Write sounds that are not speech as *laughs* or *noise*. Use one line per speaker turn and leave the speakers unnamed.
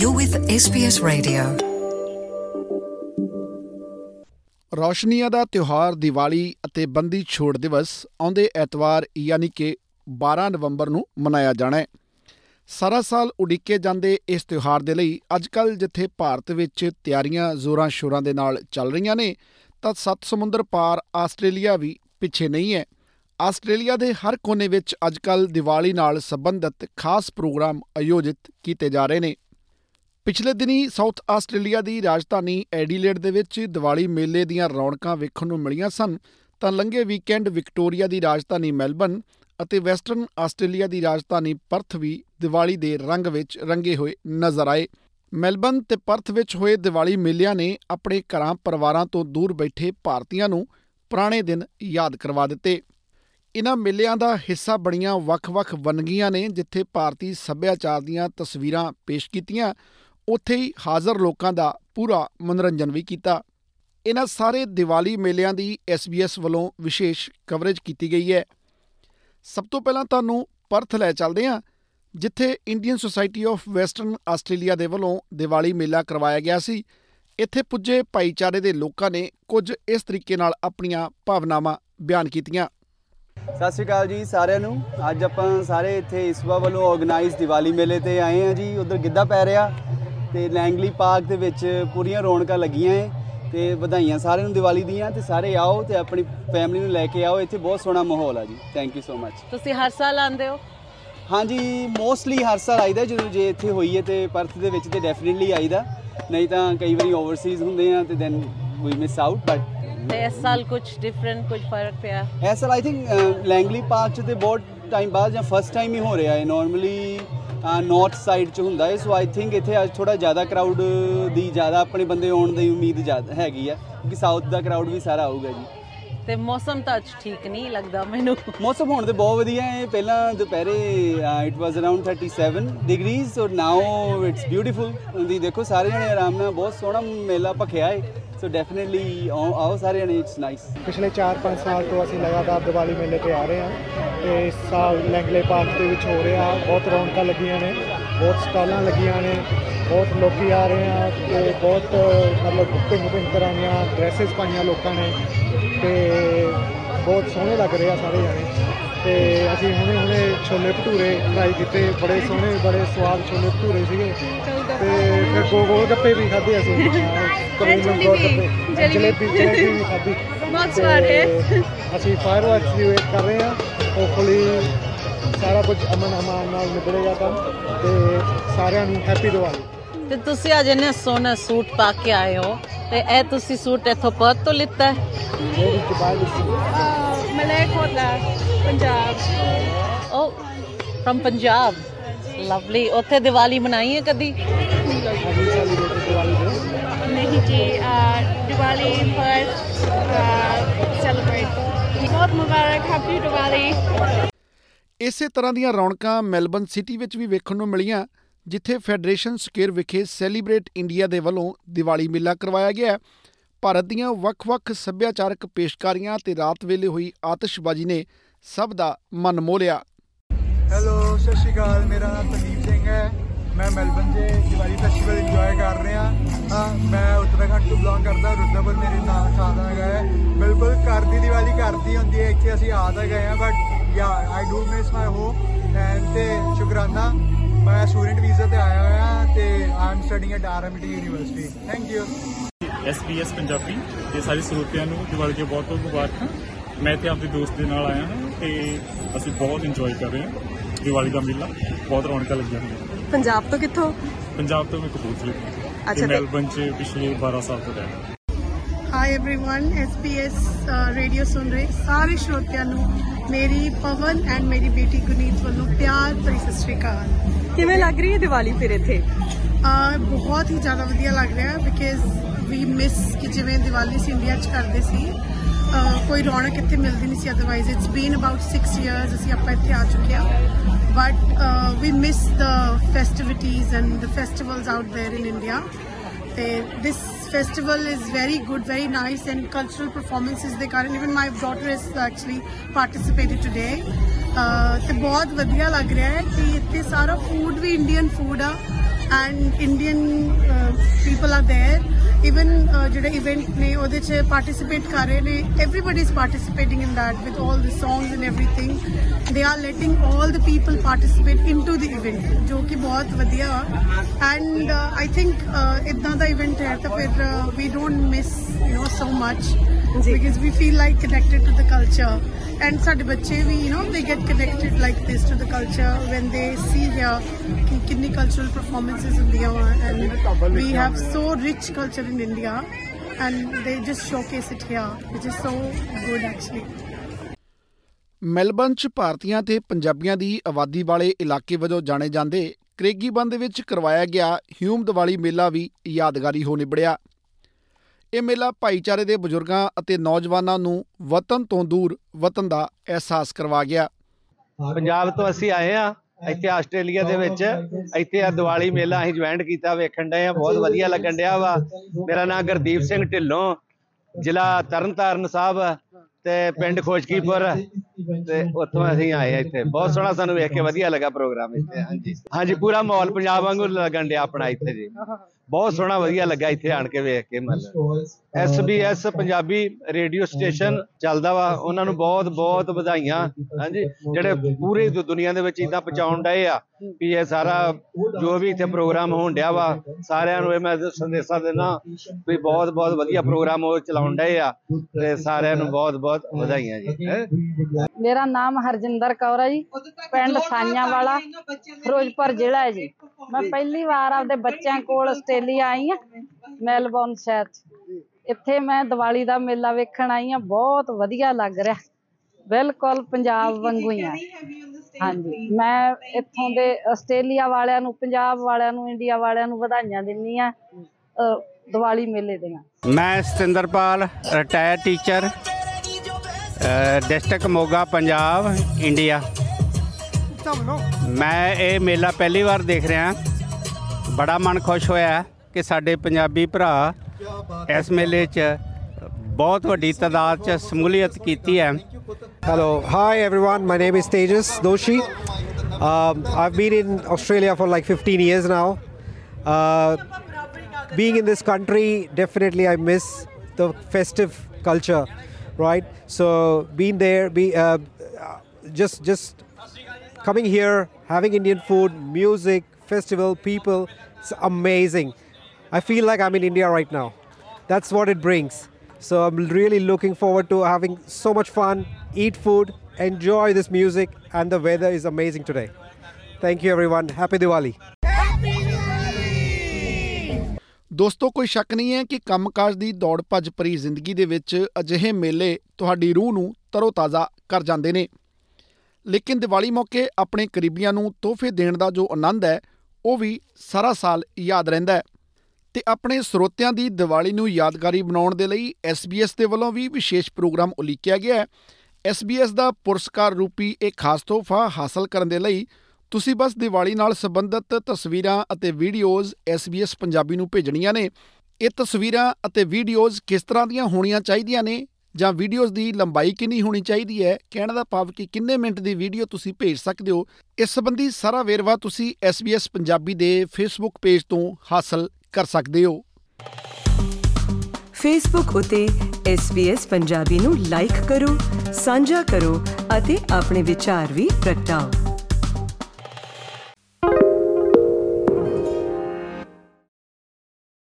You're with SBS Radio.
ਰੌਸ਼ਨੀਆਂ ਦਾ ਤਿਉਹਾਰ ਦੀਵਾਲੀ ਅਤੇ ਬੰਦੀ ਛੋੜ ਦਿਵਸ ਆਉਂਦੇ ਐਤਵਾਰ, ਯਾਨੀ ਕਿ 12 ਨਵੰਬਰ ਨੂੰ ਮਨਾਇਆ ਜਾਣਾ ਹੈ। ਸਾਰਾ ਸਾਲ ਉਡੀਕੇ ਜਾਂਦੇ ਇਸ ਤਿਉਹਾਰ ਦੇ ਲਈ ਅੱਜਕੱਲ ਜਿੱਥੇ ਭਾਰਤ ਵਿੱਚ ਤਿਆਰੀਆਂ ਜ਼ੋਰਾਂ ਸ਼ੋਰਾਂ ਦੇ ਨਾਲ ਚੱਲ ਰਹੀਆਂ ਨੇ, ਤਾਂ ਸੱਤ ਸਮੁੰਦਰ ਪਾਰ ਆਸਟ੍ਰੇਲੀਆ ਵੀ ਪਿੱਛੇ ਨਹੀਂ ਹੈ। ਆਸਟ੍ਰੇਲੀਆ ਦੇ ਹਰ ਕੋਨੇ ਵਿੱਚ ਅੱਜਕੱਲ ਦੀਵਾਲੀ ਨਾਲ ਸੰਬੰਧਿਤ ਖਾਸ ਪ੍ਰੋਗਰਾਮ ਆਯੋਜਿਤ ਕੀਤੇ ਜਾ ਰਹੇ ਨੇ। ਪਿਛਲੇ ਦਿਨੀ ਸਾਊਥ ਆਸਟ੍ਰੇਲੀਆ ਦੀ ਰਾਜਧਾਨੀ ਐਡੀਲੇਡ ਦੇ ਵਿੱਚ ਦੀਵਾਲੀ ਮੇਲੇ ਦੀਆਂ ਰੌਣਕਾਂ ਵੇਖਣ ਨੂੰ ਮਿਲੀਆਂ ਸਨ, ਤਾਂ ਲੰਘੇ ਵੀਕਐਂਡ ਵਿਕਟੋਰੀਆ ਦੀ ਰਾਜਧਾਨੀ ਮੈਲਬਨ ਅਤੇ ਵੈਸਟਰਨ ਆਸਟ੍ਰੇਲੀਆ ਦੀ ਰਾਜਧਾਨੀ ਪਰਥ ਵੀ ਦੀਵਾਲੀ ਦੇ ਰੰਗ ਵਿੱਚ ਰੰਗੇ ਹੋਏ ਨਜ਼ਰ ਆਏ। ਮੈਲਬਨ ਤੇ ਪਰਥ ਵਿੱਚ ਹੋਏ ਦੀਵਾਲੀ ਮੇਲਿਆਂ ਨੇ ਆਪਣੇ ਘਰਾਂ ਪਰਿਵਾਰਾਂ ਤੋਂ ਦੂਰ ਬੈਠੇ ਭਾਰਤੀਆਂ ਨੂੰ ਪੁਰਾਣੇ ਦਿਨ ਯਾਦ ਕਰਵਾ ਦਿੱਤੇ। ਇਨ੍ਹਾਂ ਮੇਲਿਆਂ ਦਾ ਹਿੱਸਾ ਬਣੀਆਂ ਵੱਖ-ਵੱਖ ਵੰਨਗੀਆਂ ਨੇ ਜਿੱਥੇ ਭਾਰਤੀ ਸੱਭਿਆਚਾਰ ਦੀਆਂ ਤਸਵੀਰਾਂ ਪੇਸ਼ ਕੀਤੀਆਂ ਉੱਥੇ ਹੀ ਹਾਜ਼ਰ ਲੋਕਾਂ ਦਾ ਪੂਰਾ ਮਨੋਰੰਜਨ ਵੀ ਕੀਤਾ। ਇਹਨਾਂ ਸਾਰੇ ਦੀਵਾਲੀ ਮੇਲਿਆਂ ਦੀ SBS ਵੱਲੋਂ ਵਿਸ਼ੇਸ਼ ਕਵਰੇਜ ਕੀਤੀ ਗਈ ਹੈ। ਸਭ ਤੋਂ ਪਹਿਲਾਂ ਤੁਹਾਨੂੰ ਪਰਥ ਲੈ ਚੱਲਦੇ ਹਾਂ, ਜਿੱਥੇ Indian society of western Australia ਦੇ ਵੱਲੋਂ ਦੀਵਾਲੀ ਮੇਲਾ ਕਰਵਾਇਆ ਗਿਆ ਸੀ। ਇੱਥੇ ਪੁੱਜੇ ਭਾਈਚਾਰੇ ਦੇ ਲੋਕਾਂ ਨੇ ਕੁਝ ਇਸ ਤਰੀਕੇ ਨਾਲ ਆਪਣੀਆਂ ਭਾਵਨਾਵਾਂ ਬਿਆਨ ਕੀਤੀਆਂ।
ਸਤਿ ਸ਼੍ਰੀ ਅਕਾਲ ਜੀ ਸਾਰਿਆਂ ਨੂੰ। ਅੱਜ ਆਪਾਂ ਸਾਰੇ ਇੱਥੇ ਇਸਵਾ ਵੱਲੋਂ ਆਰਗੇਨਾਈਜ਼ ਦੀਵਾਲੀ ਮੇਲੇ ਤੇ ਆਏ ਹਾਂ ਜੀ। ਉਧਰ ਗਿੱਧਾ ਪੈ ਰਿਹਾ। ਤੇ ਲੈਂਗਲੀ ਪਾਰਕ ਦੇ ਵਿੱਚ ਪੂਰੀਆਂ ਰੌਣਕਾਂ ਲੱਗੀਆਂ ਏ ਤੇ ਵਧਾਈਆਂ ਸਾਰਿਆਂ ਨੂੰ ਦੀਵਾਲੀ ਦੀਆਂ ਤੇ ਸਾਰੇ ਆਓ ਤੇ ਆਪਣੀ ਫੈਮਿਲੀ ਨੂੰ ਲੈ ਕੇ ਆਓ ਇੱਥੇ ਬਹੁਤ ਸੋਹਣਾ ਮਾਹੌਲ ਆ ਜੀ। ਥੈਂਕ ਯੂ ਸੋ ਮੱਚ
ਤੁਸੀਂ ਹਰ ਸਾਲ ਆਉਂਦੇ ਹੋ?
ਹਾਂਜੀ ਮੋਸਟਲੀ ਹਰ ਸਾਲ ਆਈਦਾ ਜਦੋਂ ਜੇ ਇੱਥੇ ਹੋਈਏ ਤੇ ਪਰਥ ਦੇ ਵਿੱਚ ਤੇ ਡੈਫੀਨਿਟਲੀ ਆਈਦਾ। ਨਹੀਂ ਤਾਂ ਕਈ ਵਾਰੀ ਓਵਰਸੀਜ਼ ਹੁੰਦੇ ਆ ਤੇ then we miss out but
ਤੇ ਇਸ ਸਾਲ ਕੁਝ ਡਿਫਰੈਂਟ ਕੁਝ ਫ਼ਰਕ ਪਿਆ?
ਐਸਾ ਆਈ ਥਿੰਕ ਲੈਂਗਲੀ ਪਾਰਕ ਚ ਤੇ ਬਹੁਤ ਟਾਈਮ ਬਾਅਦ ਜਾਂ ਫਸਟ ਟਾਈਮ ਹੀ ਹੋ ਰਿਹਾ ਹੈ ਨਾਰਮਲੀ ਨਾਰਥ ਸਾਈਡ ਚ ਹੁੰਦਾ ਹੈ ਸੋ ਆਈ ਥਿੰਕ ਇੱਥੇ ਅੱਜ ਥੋੜਾ ਜ਼ਿਆਦਾ ਕਰਾਊਡ ਦੀ ਜ਼ਿਆਦਾ ਆਪਣੇ ਬੰਦੇ ਆਉਣ ਦੀ ਉਮੀਦ ਜ਼ਿਆਦਾ ਹੈਗੀ ਆ ਕਿਉਂਕਿ ਸਾਊਥ ਦਾ ਕਰਾਊਡ ਵੀ ਸਾਰਾ ਆਊਗਾ ਜੀ।
ਤੇ ਮੌਸਮ ਤਾਂ ਅੱਜ ਠੀਕ ਨਹੀਂ ਲੱਗਦਾ ਮੈਨੂੰ।
ਮੌਸਮ ਹੁਣ ਤੇ ਬਹੁਤ ਵਧੀਆ ਹੈ ਪਹਿਲਾਂ ਦੁਪਹਿਰੇ ਇਟ ਵਾਸ ਅਰਾਊਂਡ 37 ਡਿਗਰੀਜ਼ ਔਰ ਨਾਓ ਇਟਸ ਬਿਊਟੀਫੁਲ ਦੀ ਦੇਖੋ ਸਾਰੇ ਜਣੇ ਆਰਾਮ ਨਾਲ ਬਹੁਤ ਸੋਹਣਾ ਮੇਲਾ ਭਖਿਆ ਹੈ ਸੋ ਡੈਫੀਨਿਟਲੀ ਆਓ ਸਾਰੇ ਜਣੇ ਇਟਸ ਨਾਈਸ
ਪਿਛਲੇ 4-5 ਸਾਲ ਤੋਂ ਅਸੀਂ ਲਗਾਤਾਰ ਦੀਵਾਲੀ ਮੇਲੇ ਤੇ ਆ ਰਹੇ ਹਾਂ। ਤੇ ਇਸ ਸਾਲ ਲੈਂਗਲੇ ਪਾਰਕ ਦੇ ਵਿੱਚ ਹੋ ਰਿਹਾ। ਬਹੁਤ ਰੌਣਕਾਂ ਲੱਗੀਆਂ ਨੇ ਬਹੁਤ ਸਟਾਲਾਂ ਲੱਗੀਆਂ ਨੇ ਬਹੁਤ ਲੋਕੀ ਆ ਰਹੇ ਆ ਤੇ ਬਹੁਤ ਮਤਲਬ ਭਿੰਨ ਭਿੰਨ ਤਰ੍ਹਾਂ ਦੀਆਂ ਡਰੈਸਸ ਪਾਈਆਂ ਲੋਕਾਂ ਨੇ ਤੇ ਬਹੁਤ ਸੋਹਣੇ ਲੱਗ ਰਹੇ ਆ ਸਾਰੇ ਜਾਣੇ। ਤੇ ਅਸੀਂ ਹੁਣੇ ਹੁਣੇ ਛੋਲੇ ਭਟੂਰੇ ਟਰਾਈ ਕੀਤੇ ਬੜੇ ਸੋਹਣੇ ਬੜੇ ਸਵਾਦ ਛੋਲੇ ਭਟੂਰੇ ਸੀਗੇ। ਤੇ ਫਿਰ ਗੋਲ ਗੱਪੇ ਵੀ ਖਾਧੇ ਅਸੀਂ। *laughs* ਕਰੀਮ ਗੋਲ ਗੱਪੇ ਜਲੇਬੀ। ਜਲੇਬੀ ਵੀ ਖਾਧੀ।
ਬਹੁਤ ਸਵਾਦ ਹੈ।
ਤੇ ਅਸੀਂ ਫਾਇਰ ਵਰਕਸ ਦੀ ਵੇਟ ਕਰ ਰਹੇ ਹਾਂ। ਹੋਪਫੁਲੀ ਸਾਰਾ ਕੁਝ ਅਮਨ ਅਮਾਨ ਨਾਲ ਨਿਬੜੇਗਾ ਕੰਮ ਤੇ ਸਾਰਿਆਂ ਨੂੰ ਹੈਪੀ ਦੀਵਾਲੀ।
ਤੇ ਤੁਸੀਂ ਅੱਜ ਇਹਨੇ ਸੋਹਣਾ ਸੂਟ ਪਾ ਕੇ ਆਏ ਹੋ ਤੇ ਇਹ ਤੁਸੀਂ ਸੂਟ ਇੱਥੋਂ ਪਰਥ ਤੋਂ ਲਿੱਤਾ ਹੈ?
ਜਿਹੜੀ ਦੀਵਾਲੀ ਸੀ।
Malerkotla Punjab.
Oh from Punjab. Lovely ਉੱਥੇ ਦੀਵਾਲੀ ਮਨਾਈ ਹੈ ਕਦੀ?
ਨਹੀਂ ਜੀ ਦੀਵਾਲੀ ਫਰਸਟ ਸੈਲੀਬ੍ਰੇਟ ਬਹੁਤ ਮੁਬਾਰਕ ਹੈਪੀ ਦੀਵਾਲੀ।
ਇਸੇ ਤਰ੍ਹਾਂ ਦੀਆਂ ਰੌਣਕਾਂ ਮੈਲਬਨ ਸਿਟੀ ਵਿੱਚ ਵੀ ਵੇਖਣ ਨੂੰ ਮਿਲੀਆਂ ਜਿੱਥੇ ਫੈਡਰੇਸ਼ਨ ਸਕੁਅਰ ਵਿਖੇ ਸੈਲੀਬ੍ਰੇਟ ਇੰਡੀਆ ਦੇ ਵੱਲੋਂ ਦੀਵਾਲੀ ਮੇਲਾ ਕਰਵਾਇਆ ਗਿਆ। ਭਾਰਤ ਦੀਆਂ ਵੱਖ-ਵੱਖ ਸੱਭਿਆਚਾਰਕ ਪੇਸ਼ਕਾਰੀਆਂ ਤੇ ਰਾਤ ਵੇਲੇ ਹੋਈ ਆਤਿਸ਼ਬਾਜ਼ੀ ਨੇ ਸਭ ਦਾ ਮਨ ਮੋਹ ਲਿਆ।
ਹੈਲੋ ਸਤਿ ਸ਼੍ਰੀ ਅਕਾਲ ਮੇਰਾ ਨਾਮ ਤਨੀਬ ਸਿੰਘ ਹੈ। ਮੈਂ ਮੈਲਬਨ 'ਚ ਦੀਵਾਲੀ ਫੈਸਟੀਵਲ ਇੰਜੋਏ ਕਰ ਰਿਹਾ। ਹਾਂ ਮੈਂ ਉੱਤਰਾਖੰਡ ਤੋਂ ਬਿਲੋਂਗ ਕਰਦਾ ਰੁਦਰਪੁਰ ਮੇਰੇ ਨਾਲ ਥਾਂ ਦਾ ਹੈਗਾ ਹੈ। ਬਿਲਕੁਲ ਘਰ ਦੀ ਦੀਵਾਲੀ ਘਰ ਦੀ ਹੁੰਦੀ ਹੈ, ਇੱਥੇ ਅਸੀਂ ਆ ਤਾਂ ਗਏ ਹਾਂ but ya I do miss my home and ਤੇ ਸ਼ੁਕਰਾਨਾ, ਮੈਂ ਸਟੂਡੈਂਟ ਵੀਜ਼ਾ ਤੇ ਆਇਆ ਹੋਇਆ ਤੇ I am studying at RMIT university thank you
SBS Punjabi ਤੇ ਸਾਰੇ ਸਰੋਤਿਆਂ ਨੂੰ ਦੀਵਾਲੀ ਦੀਆਂ ਬਹੁਤ ਬਹੁਤ ਮੁਬਾਰਕਾਂ। ਮੈਂ ਤੇ ਆਪਣੇ ਦੋਸਤ ਦੇ ਨਾਲ ਆਇਆ ਹਾਂ ਤੇ ਅਸੀਂ ਬਹੁਤ ਇੰਜੋਏ ਕਰ ਰਹੇ ਹਾਂ ਦੀਵਾਲੀ ਦਾ ਮੇਲਾ। ਬਹੁਤ ਰੌਣਕਾਂ ਲੱਗੀਆਂ ਹੋਈਆਂ।
ਪੰਜਾਬ ਤੋਂ ਕਿੱਥੋਂ
ਪੰਜਾਬ ਤੋਂ ਮੈਂ ਕਪੂਰਥਲੇ ਤੋਂ
ਅੱਛਾ
ਤੇ
ਤੇ-
ਮੈਲਬਨ 'ਚ ਪਿਛਲੇ 12 ਸਾਲ ਤੋਂ ਰਹਿ
ਹਾਈ एवरीवन SBS ਰੇਡੀਓ ਸੁਣ ਰਹੇ ਸਾਰੇ ਸਰੋਤਿਆਂ ਨੂੰ ਮੇਰੀ ਪਵਨ ਐਂਡ ਮੇਰੀ ਬੇਟੀ ਗੁਨੀਤ ਵੱਲੋਂ ਪਿਆਰ ਭਰੀ ਸਤਿ ਸ਼੍ਰੀ ਅਕਾਲ
ਕਿਵੇਂ ਲੱਗ ਰਹੀ ਹੈ ਦੀਵਾਲੀ ਫਿਰ ਇੱਥੇ
ਅਹ ਬਹੁਤ ਹੀ ਜ਼ਿਆਦਾ ਵਧੀਆ ਲੱਗ ਰਿਹਾ ਬਿਕਾਜ਼ ਵੀ ਮਿਸ ਕਿ ਜਿਵੇਂ ਦੀਵਾਲੀ ਸੀ ਇੰਡੀਆ 'ਚ ਕਰਦੇ ਸੀ ਅਹ ਕੋਈ ਰੌਣਕ ਇੱਥੇ ਮਿਲਦੀ ਨਹੀਂ ਸੀ otherwise it's been about 6 years ਅਸੀਂ ਆਪਾਂ ਇੱਥੇ ਆ ਚੁੱਕੇ ਹਾਂ but we miss the festivities and the festivals out there in India ਤੇ this festival is very good very nice and cultural performances ਦੇ ਕਾਰਨ even my daughter has actually participated today uh, ਤੇ ਬਹੁਤ ਵਧੀਆ ਲੱਗ ਰਿਹਾ ਹੈ ਕਿ ਇੱਥੇ ਸਾਰਾ ਫੂਡ ਵੀ ਇੰਡੀਅਨ ਫੂਡ ਆ and Indian people are there even ਜਿਹੜੇ ਇਵੈਂਟ ਨੇ ਉਹਦੇ 'ਚ ਪਾਰਟਿਸਿਪੇਟ ਕਰ ਰਹੇ ਨੇ everybody is participating in that with 올 the songs and everything they are letting 올 the people participate into the event ਜੋ ਕਿ ਬਹੁਤ ਵਧੀਆ ਐਂਡ ਆਈ ਥਿੰਕ ਇਦਾਂ ਦਾ ਇਵੈਂਟ ਹੈ ਤਾਂ ਫਿਰ we don't miss you know so much because we feel like connected to the culture and ਸਾਡੇ ਬੱਚੇ ਵੀ you know they get connected like this to the culture when they see here ਕਿ ਕਿੰਨੀ cultural performances ਹੁੰਦੀਆਂ ਵਾ and we have so rich culture in India and they just showcase it here which is so good actually
Melbourne 'ਚ ਭਾਰਤੀਆਂ ਤੇ ਪੰਜਾਬੀਆਂ ਦੀ ਆਬਾਦੀ ਵਾਲੇ ਇਲਾਕੇ ਵਜੋਂ ਜਾਣੇ ਜਾਂਦੇ ਕਰੇਗੀਬੰਦ ਵਿੱਚ ਕਰਵਾਇਆ ਗਿਆ ਹਿਊਮ ਦੀਵਾਲੀ ਮੇਲਾ ਵੀ ਯਾਦਗਾਰੀ ਹੋ ਨਿਬੜਿਆ ਇਹ ਮੇਲਾ ਭਾਈਚਾਰੇ ਦੇ ਬਜ਼ੁਰਗਾਂ ਅਤੇ ਨੌਜਵਾਨਾਂ ਨੂੰ ਵਤਨ ਤੋਂ ਦੂਰ ਵਤਨ ਦਾ ਅਹਿਸਾਸ ਕਰਵਾ ਗਿਆ।
ਪੰਜਾਬ ਤੋਂ ਅਸੀਂ ਆਏ ਆ ਇੱਥੇ ਆਸਟ੍ਰੇਲੀਆ ਦੇ ਵਿੱਚ। ਇੱਥੇ ਆ ਦੀਵਾਲੀ ਮੇਲਾ ਅਸੀਂ ਜੁਆਇਨ ਕੀਤਾ, ਵੇਖਣ ਡਏ ਆ ਬਹੁਤ ਵਧੀਆ ਲੱਗਣ ਡਿਆ ਵਾ। ਮੇਰਾ ਨਾਮ ਗੁਰਦੀਪ ਸਿੰਘ ਢਿੱਲੋਂ, ਜ਼ਿਲ੍ਹਾ ਤਰਨਤਾਰਨ ਸਾਹਿਬ ਤੇ ਪਿੰਡ ਖੋਜਕੀਪੁਰ। ਤੇ ਉੱਥੋਂ ਅਸੀਂ ਆਏ ਆ ਇੱਥੇ। ਬਹੁਤ ਸੋਹਣਾ ਸਾਨੂੰ ਵੇਖ ਕੇ ਵਧੀਆ ਲੱਗਾ ਪ੍ਰੋਗਰਾਮ ਇੱਥੇ, ਹਾਂਜੀ। ਹਾਂਜੀ, ਪੂਰਾ ਮਾਹੌਲ ਪੰਜਾਬ ਵਾਂਗੂ ਲੱਗਣ ਡਿਆ ਆਪਣਾ ਇੱਥੇ ਜੀ। ਬਹੁਤ ਸੋਹਣਾ ਵਧੀਆ ਲੱਗਾ ਇੱਥੇ ਆਣ ਕੇ ਵੇਖ ਕੇ ਮਤਲਬ। ਐਸਬੀਐਸ ਪੰਜਾਬੀ ਰੇਡੀਓ ਸਟੇਸ਼ਨ ਚੱਲਦਾ ਵਾ ਉਹਨਾਂ ਨੂੰ ਬਹੁਤ ਬਹੁਤ ਵਧਾਈਆਂ। ਹਾਂਜੀ ਜਿਹੜੇ ਪੂਰੀ ਦੁਨੀਆ ਦੇ ਵਿੱਚ ਇਦਾਂ ਪਹੁੰਚਾਉਣ ਡਏ ਆ ਵੀ ਇਹ ਸਾਰਾ ਜੋ ਵੀ ਇੱਥੇ ਪ੍ਰੋਗਰਾਮ ਹੋਣ ਡਿਆ ਵਾ ਸਾਰਿਆਂ ਨੂੰ ਇਹ ਮੈਂ ਸੰਦੇਸ਼ਾ ਦੇਣਾ ਵੀ ਬਹੁਤ ਬਹੁਤ ਵਧੀਆ ਪ੍ਰੋਗਰਾਮ ਉਹ ਚਲਾਉਣ ਡਏ ਆ ਤੇ ਸਾਰਿਆਂ ਨੂੰ ਬਹੁਤ ਬਹੁਤ ਵਧਾਈਆਂ ਜੀ।
ਮੇਰਾ ਨਾਮ ਹਰਜਿੰਦਰ ਕੌਰ ਹੈ ਜੀ ਪਿੰਡ ਸਾਈਆਂ ਵਾਲਾ ਫਿਰੋਜ਼ਪੁਰ ਜ਼ਿਲ੍ਹਾ ਹੈ ਜੀ। ਮੈਂ ਪਹਿਲੀ ਵਾਰ ਆਪਦੇ ਬੱਚਿਆਂ ਕੋਲ ਆਸਟ੍ਰੇਲੀਆ ਆਈ ਹਾਂ ਮੈਲਬੌਰਨ ਸ਼ਹਿਰ 'ਚ। ਇੱਥੇ ਮੈਂ ਦੀਵਾਲੀ ਦਾ ਮੇਲਾ ਵੇਖਣ ਆਈ ਹਾਂ ਬਹੁਤ ਵਧੀਆ ਲੱਗ ਰਿਹਾ। ਬਿਲਕੁਲ ਪੰਜਾਬ ਵਾਂਗੂ ਹੀ ਆ। ਹਾਂਜੀ ਮੈਂ ਇੱਥੋਂ ਦੇ ਆਸਟ੍ਰੇਲੀਆ ਵਾਲਿਆਂ ਨੂੰ ਪੰਜਾਬ ਵਾਲਿਆਂ ਨੂੰ ਇੰਡੀਆ ਵਾਲਿਆਂ ਨੂੰ ਵਧਾਈਆਂ ਦਿੰਦੀ ਆ ਦੀਵਾਲੀ ਮੇਲੇ ਦੀਆਂ।
ਮੈਂ Satinderpal retire teacher district Moga Punjab India ਮੈਂ ਇਹ ਮੇਲਾ ਪਹਿਲੀ ਵਾਰ ਦੇਖ ਰਿਹਾ। ਬੜਾ ਮਨ ਖੁਸ਼ ਹੋਇਆ ਕਿ ਸਾਡੇ ਪੰਜਾਬੀ ਭਰਾ ਇਸ ਮੇਲੇ 'ਚ ਬਹੁਤ ਵੱਡੀ ਤਾਦਾਦ 'ਚ ਸਮੂਲੀਅਤ ਕੀਤੀ ਹੈ
Hello, hi everyone. My name is Tejas Doshi. Um, I've been in Australia for like 15 years now. Uh, being in this country, definitely I miss the festive culture, right? So being there, be uh, just just coming here, having Indian food, music, festival, people, it's amazing. I feel like I'm in India right now. That's what it brings. So I'm really looking forward to having so much fun, eat food, enjoy this music, and the weather is amazing today. Thank you, everyone. Happy Diwali.
ਦੋਸਤੋ ਕੋਈ ਸ਼ੱਕ ਨਹੀਂ ਹੈ ਕਿ ਕੰਮਕਾਜ ਦੀ ਦੌੜ ਭੱਜ ਭਰੀ ਜ਼ਿੰਦਗੀ ਦੇ ਵਿੱਚ ਅਜਿਹੇ ਮੇਲੇ ਤੁਹਾਡੀ ਰੂਹ ਨੂੰ ਤਰੋਤਾਜ਼ਾ ਕਰ ਜਾਂਦੇ ਨੇ ਲੇਕਿਨ ਦੀਵਾਲੀ ਮੌਕੇ ਆਪਣੇ ਕਰੀਬੀਆਂ ਨੂੰ ਤੋਹਫੇ ਦੇਣ ਦਾ ਜੋ ਆਨੰਦ ਹੈ ਉਹ ਵੀ ਸਾਰਾ ਸਾਲ ਯਾਦ ਰਹਿੰਦਾ ਹੈ। ਤੇ ਆਪਣੇ ਸਰੋਤਿਆਂ ਦੀ ਦੀਵਾਲੀ ਨੂੰ ਯਾਦਗਾਰੀ ਬਣਾਉਣ ਦੇ ਲਈ SBS ਦੇ ਵੱਲੋਂ ਵੀ ਵਿਸ਼ੇਸ਼ ਪ੍ਰੋਗਰਾਮ ਉਲੀਕਿਆ ਗਿਆ ਹੈ। SBS ਦਾ ਪੁਰਸਕਾਰ ਰੂਪੀ ਇਹ ਖਾਸ ਤੋਹਫਾ ਹਾਸਲ ਕਰਨ ਦੇ ਲਈ ਤੁਸੀਂ ਬਸ ਦੀਵਾਲੀ ਨਾਲ ਸੰਬੰਧਿਤ ਤਸਵੀਰਾਂ ਅਤੇ ਵੀਡੀਓਜ਼ SBS ਪੰਜਾਬੀ ਨੂੰ ਭੇਜਣੀਆਂ ਨੇ। ਇਹ ਤਸਵੀਰਾਂ ਅਤੇ ਵੀਡੀਓਜ਼ ਕਿਸ ਤਰ੍ਹਾਂ ਦੀਆਂ ਹੋਣੀਆਂ ਚਾਹੀਦੀਆਂ ਨੇ ਜਾਂ ਵੀਡੀਓਜ਼ ਦੀ ਲੰਬਾਈ ਕਿੰਨੀ ਹੋਣੀ ਚਾਹੀਦੀ ਹੈ, ਕਹਿਣ ਦਾ ਭਾਵ ਕਿ ਕਿੰਨੇ ਮਿੰਟ ਦੀ ਵੀਡੀਓ ਤੁਸੀਂ ਭੇਜ ਸਕਦੇ ਹੋ, ਇਸ ਸੰਬੰਧੀ ਸਾਰਾ ਵੇਰਵਾ ਤੁਸੀਂ SBS ਪੰਜਾਬੀ ਦੇ ਫੇਸਬੁੱਕ ਪੇਜ ਤੋਂ ਹਾਸਲ ਕਰ ਸਕਦੇ ਹੋ।
ਫੇਸਬੁੱਕ ਉਤੇ SBS ਪੰਜਾਬੀ ਨੂੰ ਲਾਈਕ ਕਰੋ, ਸਾਂਝਾ ਕਰੋ ਅਤੇ ਆਪਣੇ ਵਿਚਾਰ ਵੀ ਪ੍ਰਗਟਾਓ।